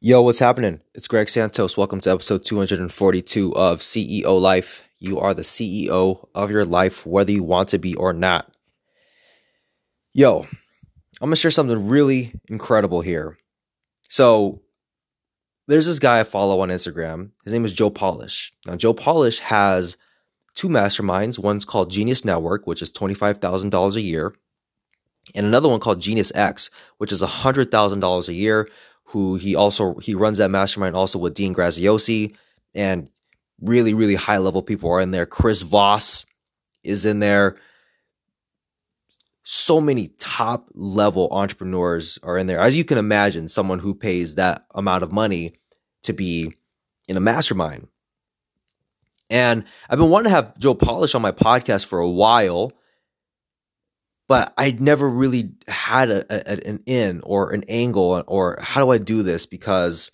Yo, what's happening? It's Greg Santos. Welcome to episode 242 of CEO Life. You are the CEO of your life, whether you want to be or not. Yo, I'm gonna share something really incredible here. So, there's this guy I follow on Instagram. His name is Joe Polish. Now, Joe Polish has two masterminds. One's called Genius Network, which is $25,000 a year, and another one called Genius X, which is $100,000 a year who he also he runs that mastermind also with Dean Graziosi and really really high level people are in there. Chris Voss is in there. So many top level entrepreneurs are in there. As you can imagine, someone who pays that amount of money to be in a mastermind. And I've been wanting to have Joe Polish on my podcast for a while but I never really had a, a, an in or an angle or how do I do this? Because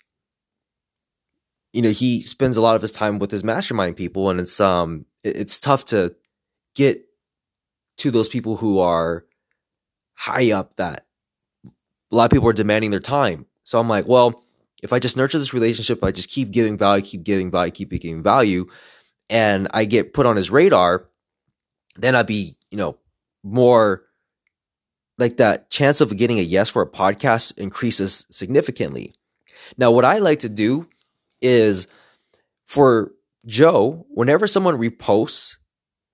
you know he spends a lot of his time with his mastermind people and it's um it's tough to get to those people who are high up that a lot of people are demanding their time. So I'm like well if I just nurture this relationship I just keep giving value keep giving value keep giving value and I get put on his radar then I'd be you know more like that chance of getting a yes for a podcast increases significantly. Now, what I like to do is for Joe, whenever someone reposts,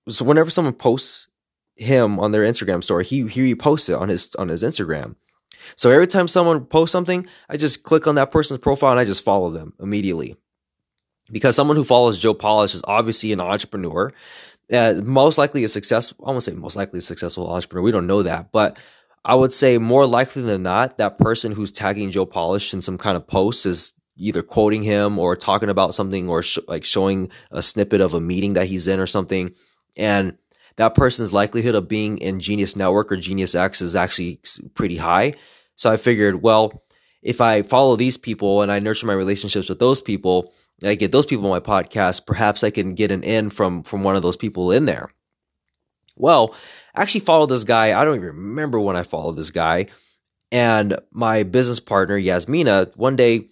so whenever someone posts him on their Instagram story, he he reposts it on his on his Instagram. So every time someone posts something, I just click on that person's profile and I just follow them immediately. Because someone who follows Joe Polish is obviously an entrepreneur uh, most likely a successful, I won't say most likely a successful entrepreneur. We don't know that, but I would say more likely than not, that person who's tagging Joe Polish in some kind of post is either quoting him or talking about something or sh- like showing a snippet of a meeting that he's in or something. And that person's likelihood of being in Genius Network or Genius X is actually pretty high. So I figured, well, if I follow these people and I nurture my relationships with those people, I get those people on my podcast, perhaps I can get an in from from one of those people in there. Well, I actually followed this guy. I don't even remember when I followed this guy. And my business partner, Yasmina, one day,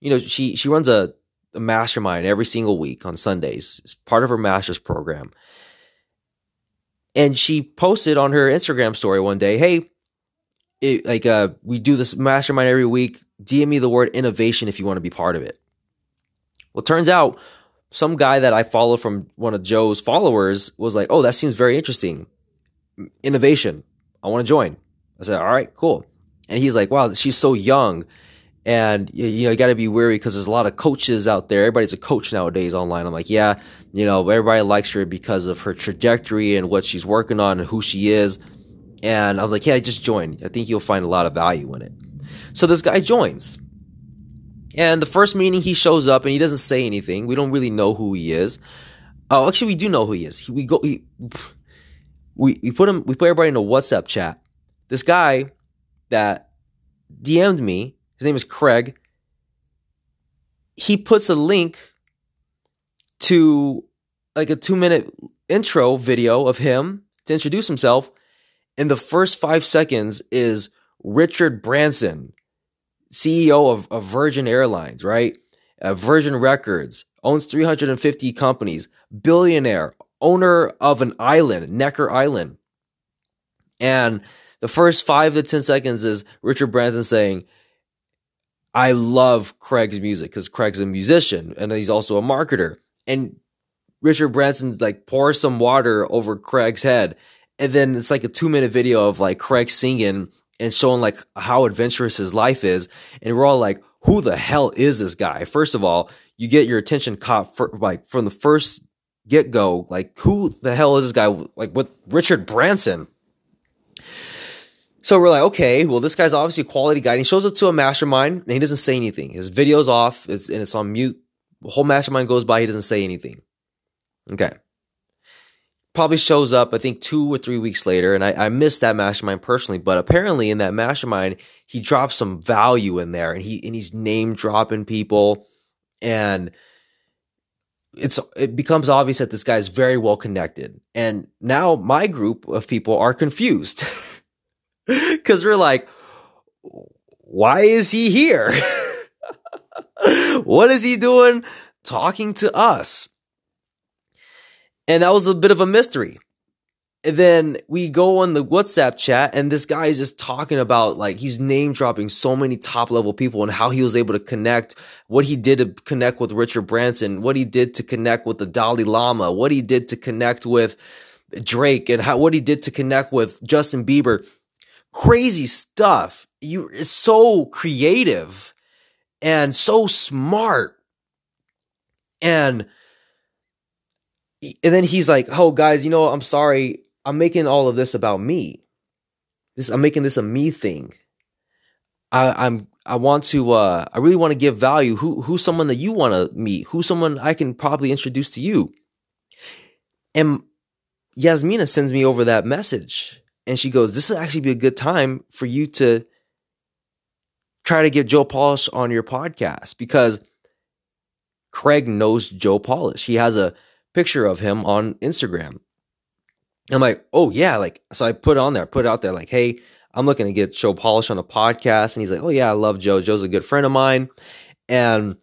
you know, she she runs a, a mastermind every single week on Sundays. It's part of her master's program. And she posted on her Instagram story one day, hey, it, like uh, we do this mastermind every week. DM me the word innovation if you want to be part of it. Well, turns out some guy that I follow from one of Joe's followers was like, "Oh, that seems very interesting. Innovation. I want to join." I said, "All right, cool." And he's like, "Wow, she's so young." And you know, you got to be wary because there's a lot of coaches out there. Everybody's a coach nowadays online. I'm like, yeah, you know, everybody likes her because of her trajectory and what she's working on and who she is. And I'm like, yeah, just join. I think you'll find a lot of value in it. So this guy joins. And the first meeting, he shows up and he doesn't say anything. We don't really know who he is. Oh, actually, we do know who he is. We go, he, we we put him, we put everybody in a WhatsApp chat. This guy that DM'd me, his name is Craig. He puts a link to like a two minute intro video of him to introduce himself. And the first five seconds is Richard Branson, CEO of, of Virgin Airlines, right? Uh, Virgin Records owns 350 companies, billionaire, owner of an island, Necker Island. And the first five to 10 seconds is Richard Branson saying, I love Craig's music because Craig's a musician and he's also a marketer. And Richard Branson's like pours some water over Craig's head. And then it's like a two minute video of like Craig singing and showing like how adventurous his life is. And we're all like, who the hell is this guy? First of all, you get your attention caught for, like from the first get go. Like, who the hell is this guy? Like with Richard Branson. So we're like, okay, well, this guy's obviously a quality guy. And he shows up to a mastermind and he doesn't say anything. His video's off it's, and it's on mute. The whole mastermind goes by. He doesn't say anything. Okay probably shows up, I think, two or three weeks later. And I, I missed that mastermind personally, but apparently in that mastermind, he drops some value in there and he and he's name dropping people. And it's it becomes obvious that this guy is very well connected. And now my group of people are confused. Cause we're like, why is he here? what is he doing talking to us? And that was a bit of a mystery. And then we go on the WhatsApp chat, and this guy is just talking about like he's name dropping so many top level people and how he was able to connect, what he did to connect with Richard Branson, what he did to connect with the Dalai Lama, what he did to connect with Drake, and how what he did to connect with Justin Bieber. Crazy stuff. You it's so creative and so smart. And and then he's like, "Oh, guys, you know, I'm sorry. I'm making all of this about me. This I'm making this a me thing. I, I'm I want to uh I really want to give value. Who who's someone that you want to meet? Who's someone I can probably introduce to you? And Yasmina sends me over that message and she goes, This would actually be a good time for you to try to get Joe Polish on your podcast because Craig knows Joe Polish. He has a picture of him on Instagram. I'm like, oh yeah, like so I put on there, put out there like, hey, I'm looking to get Joe Polish on a podcast, and he's like, oh yeah, I love Joe. Joe's a good friend of mine, and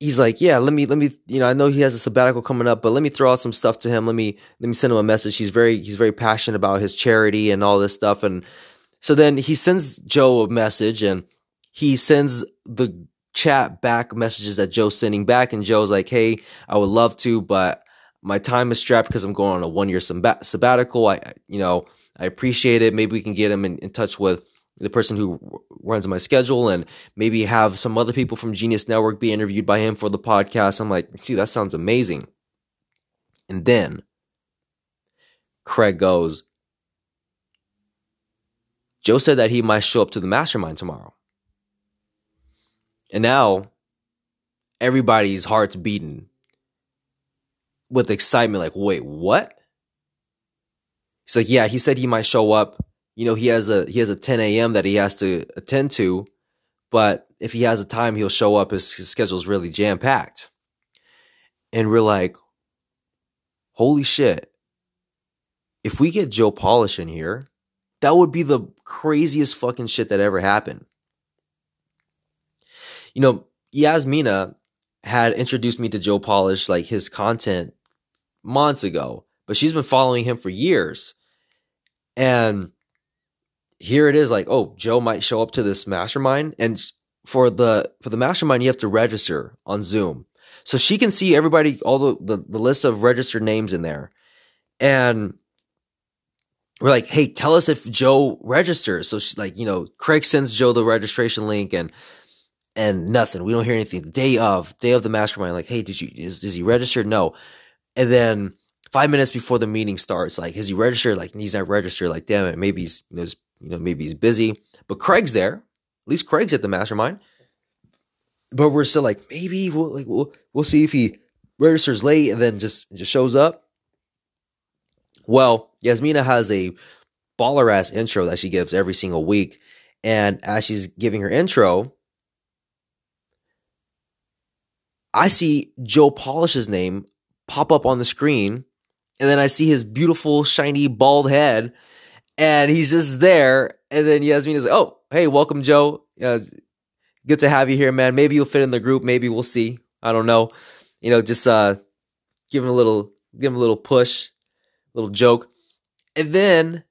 he's like, yeah, let me let me, you know, I know he has a sabbatical coming up, but let me throw out some stuff to him. Let me let me send him a message. He's very he's very passionate about his charity and all this stuff, and so then he sends Joe a message, and he sends the chat back messages that Joe's sending back, and Joe's like, "Hey, I would love to, but my time is strapped because I'm going on a one year sabbatical. I, you know, I appreciate it. Maybe we can get him in, in touch with the person who runs my schedule, and maybe have some other people from Genius Network be interviewed by him for the podcast." I'm like, "See, that sounds amazing." And then Craig goes, Joe said that he might show up to the mastermind tomorrow. And now everybody's heart's beating with excitement, like, wait, what? He's like, yeah, he said he might show up. You know, he has a he has a 10 a.m. that he has to attend to, but if he has a time, he'll show up. His, his schedule's really jam packed. And we're like, holy shit. If we get Joe Polish in here, that would be the craziest fucking shit that ever happened you know, Yasmina had introduced me to Joe Polish, like his content months ago, but she's been following him for years. And here it is like, oh, Joe might show up to this mastermind. And for the for the mastermind, you have to register on Zoom. So she can see everybody, all the, the, the list of registered names in there. And we're like, hey, tell us if Joe registers. So she's like, you know, Craig sends Joe the registration link and and nothing. We don't hear anything. Day of, day of the mastermind, like, hey, did you is is he registered? No. And then five minutes before the meeting starts, like, is he registered? Like, he's not registered. Like, damn it, maybe he's you know, you know, maybe he's busy. But Craig's there. At least Craig's at the mastermind. But we're still like, maybe we'll like we'll we'll see if he registers late and then just just shows up. Well, Yasmina has a baller ass intro that she gives every single week. And as she's giving her intro, I see Joe Polish's name pop up on the screen, and then I see his beautiful, shiny, bald head, and he's just there. And then Yasmin is like, "Oh, hey, welcome, Joe. Uh, good to have you here, man. Maybe you'll fit in the group. Maybe we'll see. I don't know. You know, just uh, give him a little, give him a little push, a little joke, and then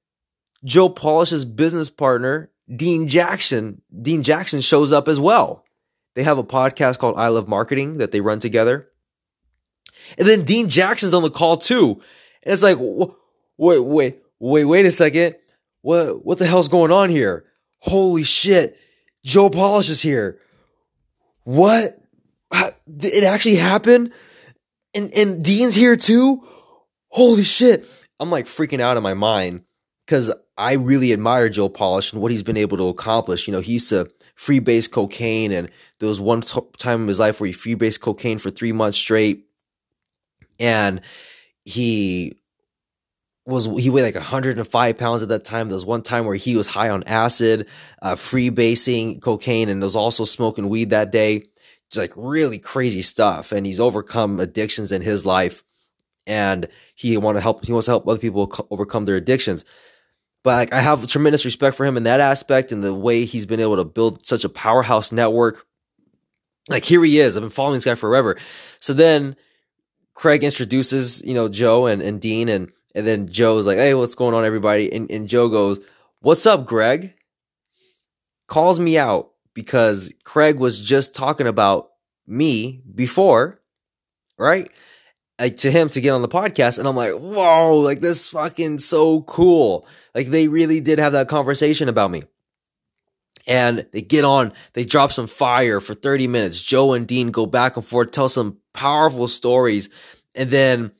Joe Polish's business partner, Dean Jackson. Dean Jackson shows up as well. They have a podcast called I Love Marketing that they run together. And then Dean Jackson's on the call too. And it's like, wait, wait, wait, wait a second. What, what the hell's going on here? Holy shit. Joe Polish is here. What? It actually happened? And, and Dean's here too? Holy shit. I'm like freaking out in my mind because I really admire Joe Polish and what he's been able to accomplish. You know, he used to freebase cocaine, and there was one t- time in his life where he freebased cocaine for three months straight, and he was he weighed like 105 pounds at that time. There was one time where he was high on acid, uh, freebasing cocaine, and was also smoking weed that day. It's like really crazy stuff, and he's overcome addictions in his life, and he want to help. He wants to help other people overcome their addictions. But I have tremendous respect for him in that aspect and the way he's been able to build such a powerhouse network like here he is. I've been following this guy forever. So then Craig introduces, you know, Joe and, and Dean and and then Joe's like, hey, what's going on, everybody? And, and Joe goes, What's up, Greg? Calls me out because Craig was just talking about me before, right? Like to him to get on the podcast. And I'm like, whoa, like this fucking so cool. Like they really did have that conversation about me and they get on, they drop some fire for 30 minutes. Joe and Dean go back and forth, tell some powerful stories. And then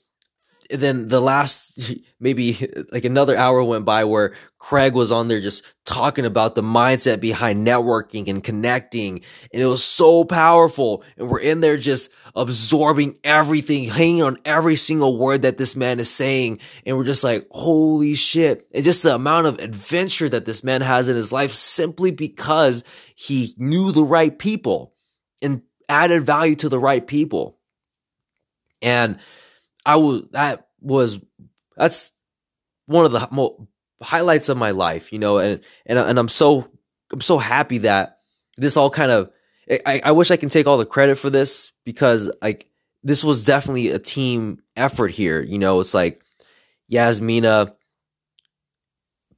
then the last maybe like another hour went by where Craig was on there just talking about the mindset behind networking and connecting. And it was so powerful. And we're in there just absorbing everything, hanging on every single word that this man is saying. And we're just like, holy shit. And just the amount of adventure that this man has in his life simply because he knew the right people and added value to the right people. And I was that was that's one of the mo- highlights of my life, you know, and and and I'm so I'm so happy that this all kind of I, I wish I can take all the credit for this because like this was definitely a team effort here. You know, it's like Yasmina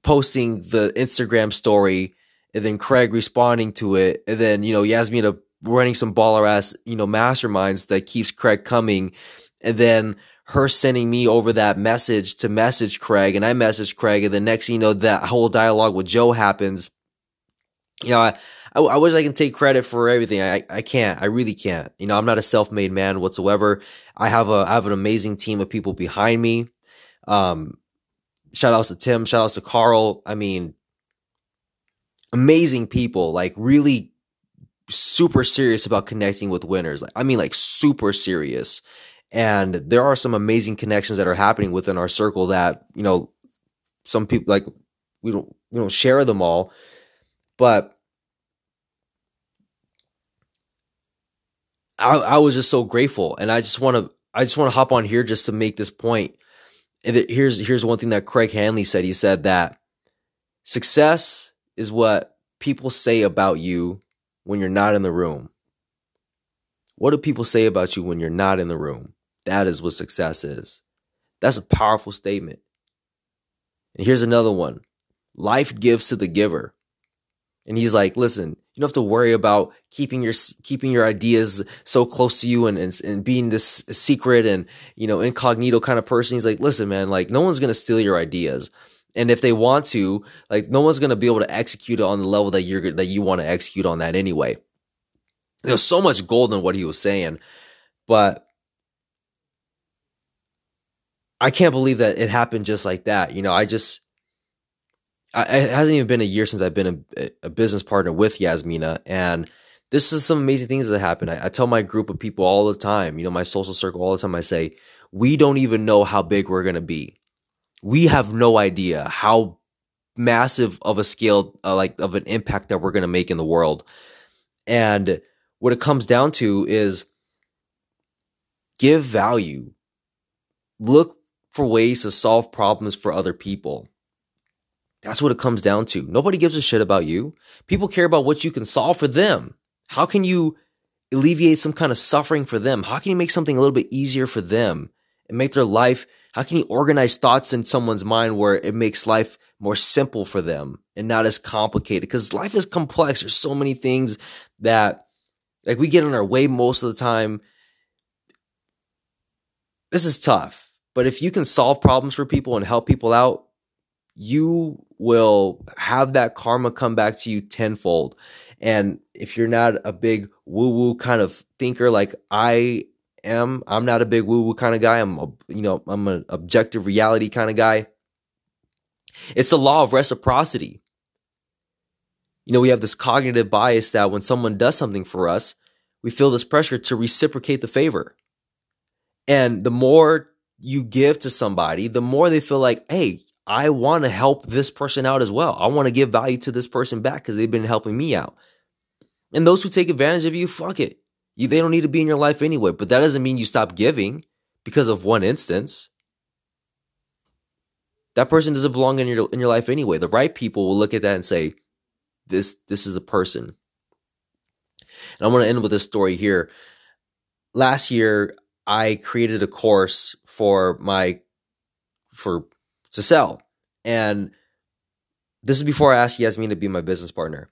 posting the Instagram story and then Craig responding to it, and then you know Yasmina running some baller ass you know masterminds that keeps Craig coming, and then her sending me over that message to message Craig and I message Craig and the next you know that whole dialogue with Joe happens. You know, I, I, I wish I can take credit for everything. I, I can't. I really can't. You know, I'm not a self-made man whatsoever. I have a I have an amazing team of people behind me. Um, shout outs to Tim, shout outs to Carl. I mean, amazing people, like really super serious about connecting with winners. Like, I mean, like super serious. And there are some amazing connections that are happening within our circle that, you know, some people like we don't we don't share them all, but I, I was just so grateful and I just want to I just want to hop on here just to make this point. And here's here's one thing that Craig Hanley said. He said that success is what people say about you when you're not in the room. What do people say about you when you're not in the room? That is what success is. That's a powerful statement. And here's another one life gives to the giver. And he's like, listen, you don't have to worry about keeping your keeping your ideas so close to you and, and, and being this secret and you know incognito kind of person. He's like, listen, man, like no one's gonna steal your ideas. And if they want to, like no one's gonna be able to execute it on the level that you're that you want to execute on that anyway. There's so much gold in what he was saying, but I can't believe that it happened just like that. You know, I just, I, it hasn't even been a year since I've been a, a, business partner with Yasmina. And this is some amazing things that happen. I, I tell my group of people all the time, you know, my social circle all the time, I say, we don't even know how big we're going to be. We have no idea how massive of a scale, uh, like of an impact that we're going to make in the world. And what it comes down to is give value. Look for ways to solve problems for other people. That's what it comes down to. Nobody gives a shit about you. People care about what you can solve for them. How can you alleviate some kind of suffering for them? How can you make something a little bit easier for them and make their life? How can you organize thoughts in someone's mind where it makes life more simple for them and not as complicated? Because life is complex. There's so many things that like we get in our way most of the time. This is tough but if you can solve problems for people and help people out, you will have that karma come back to you tenfold. And if you're not a big woo woo kind of thinker like I am, I'm not a big woo woo kind of guy. I'm a, you know, I'm an objective reality kind of guy. It's a law of reciprocity. You know, we have this cognitive bias that when someone does something for us, we feel this pressure to reciprocate the favor. And the more you give to somebody, the more they feel like, hey, I want to help this person out as well. I want to give value to this person back because they've been helping me out. And those who take advantage of you, fuck it. You, they don't need to be in your life anyway. But that doesn't mean you stop giving because of one instance. That person doesn't belong in your in your life anyway. The right people will look at that and say, "This this is a person." And I want to end with this story here. Last year, I created a course for my for to sell, and this is before I asked Yasmin to be my business partner.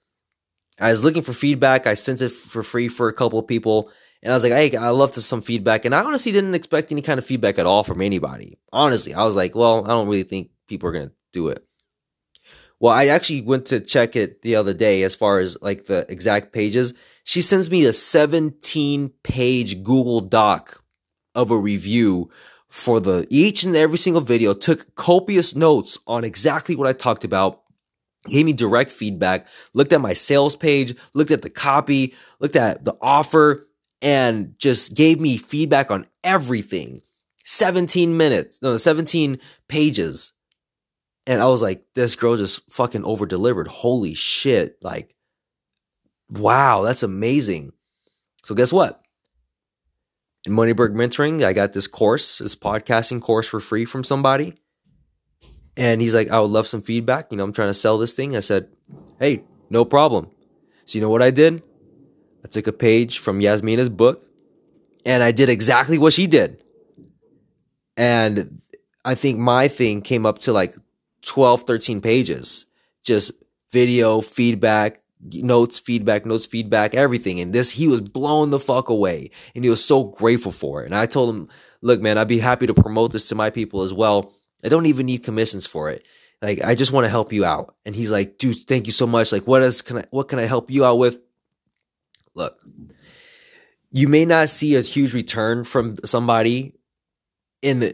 I was looking for feedback. I sent it for free for a couple of people. And I was like, hey, I love to some feedback. And I honestly didn't expect any kind of feedback at all from anybody. Honestly, I was like, well, I don't really think people are going to do it. Well, I actually went to check it the other day as far as like the exact pages. She sends me a 17 page Google Doc of a review for the each and every single video, took copious notes on exactly what I talked about, gave me direct feedback, looked at my sales page, looked at the copy, looked at the offer, and just gave me feedback on everything. 17 minutes, no, 17 pages. And I was like, this girl just fucking over delivered. Holy shit. Like, wow, that's amazing. So, guess what? Moneyberg Mentoring, I got this course, this podcasting course for free from somebody. And he's like, I would love some feedback. You know, I'm trying to sell this thing. I said, hey, no problem. So, you know what I did? I took a page from Yasmina's book and I did exactly what she did. And I think my thing came up to like 12, 13 pages. Just video, feedback, notes, feedback, notes, feedback, everything. And this, he was blown the fuck away. And he was so grateful for it. And I told him, look, man, I'd be happy to promote this to my people as well. I don't even need commissions for it. Like, I just want to help you out. And he's like, dude, thank you so much. Like, what else can I, what can I help you out with? Look, you may not see a huge return from somebody in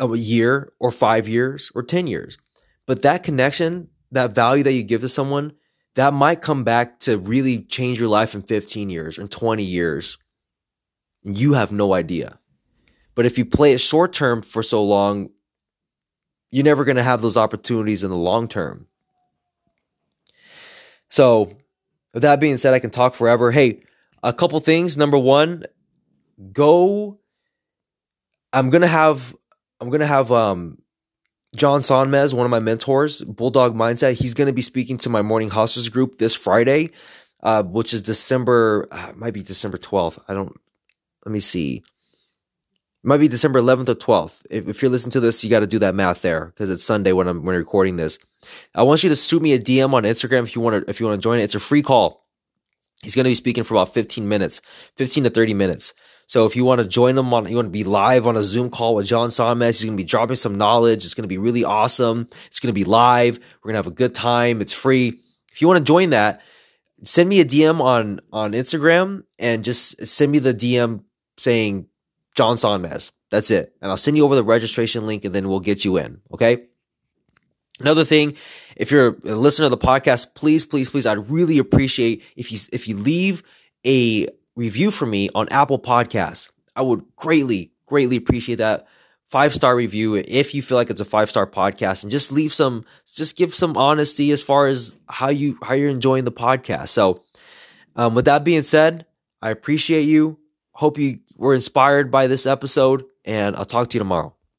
a year or five years or 10 years, but that connection, that value that you give to someone, that might come back to really change your life in 15 years or 20 years. You have no idea. But if you play it short term for so long, you're never going to have those opportunities in the long term. So, with that being said, I can talk forever. Hey, a couple things. Number one, go. I'm gonna have I'm gonna have um John Sonmez, one of my mentors, Bulldog Mindset. He's gonna be speaking to my Morning Hustlers group this Friday, uh, which is December. Uh, might be December 12th. I don't. Let me see. It might be December 11th or 12th. If, if you're listening to this, you got to do that math there because it's Sunday when I'm when recording this. I want you to shoot me a DM on Instagram if you want to if you want to join it. It's a free call. He's going to be speaking for about 15 minutes, 15 to 30 minutes. So if you want to join them on, you want to be live on a Zoom call with John Sonmez, he's going to be dropping some knowledge. It's going to be really awesome. It's going to be live. We're going to have a good time. It's free. If you want to join that, send me a DM on on Instagram and just send me the DM saying John Sonmez. That's it. And I'll send you over the registration link and then we'll get you in. Okay. Another thing, if you're a listener of the podcast, please, please, please, I'd really appreciate if you if you leave a review for me on Apple Podcasts. I would greatly, greatly appreciate that. Five star review if you feel like it's a five star podcast, and just leave some, just give some honesty as far as how you how you're enjoying the podcast. So, um, with that being said, I appreciate you. Hope you were inspired by this episode, and I'll talk to you tomorrow.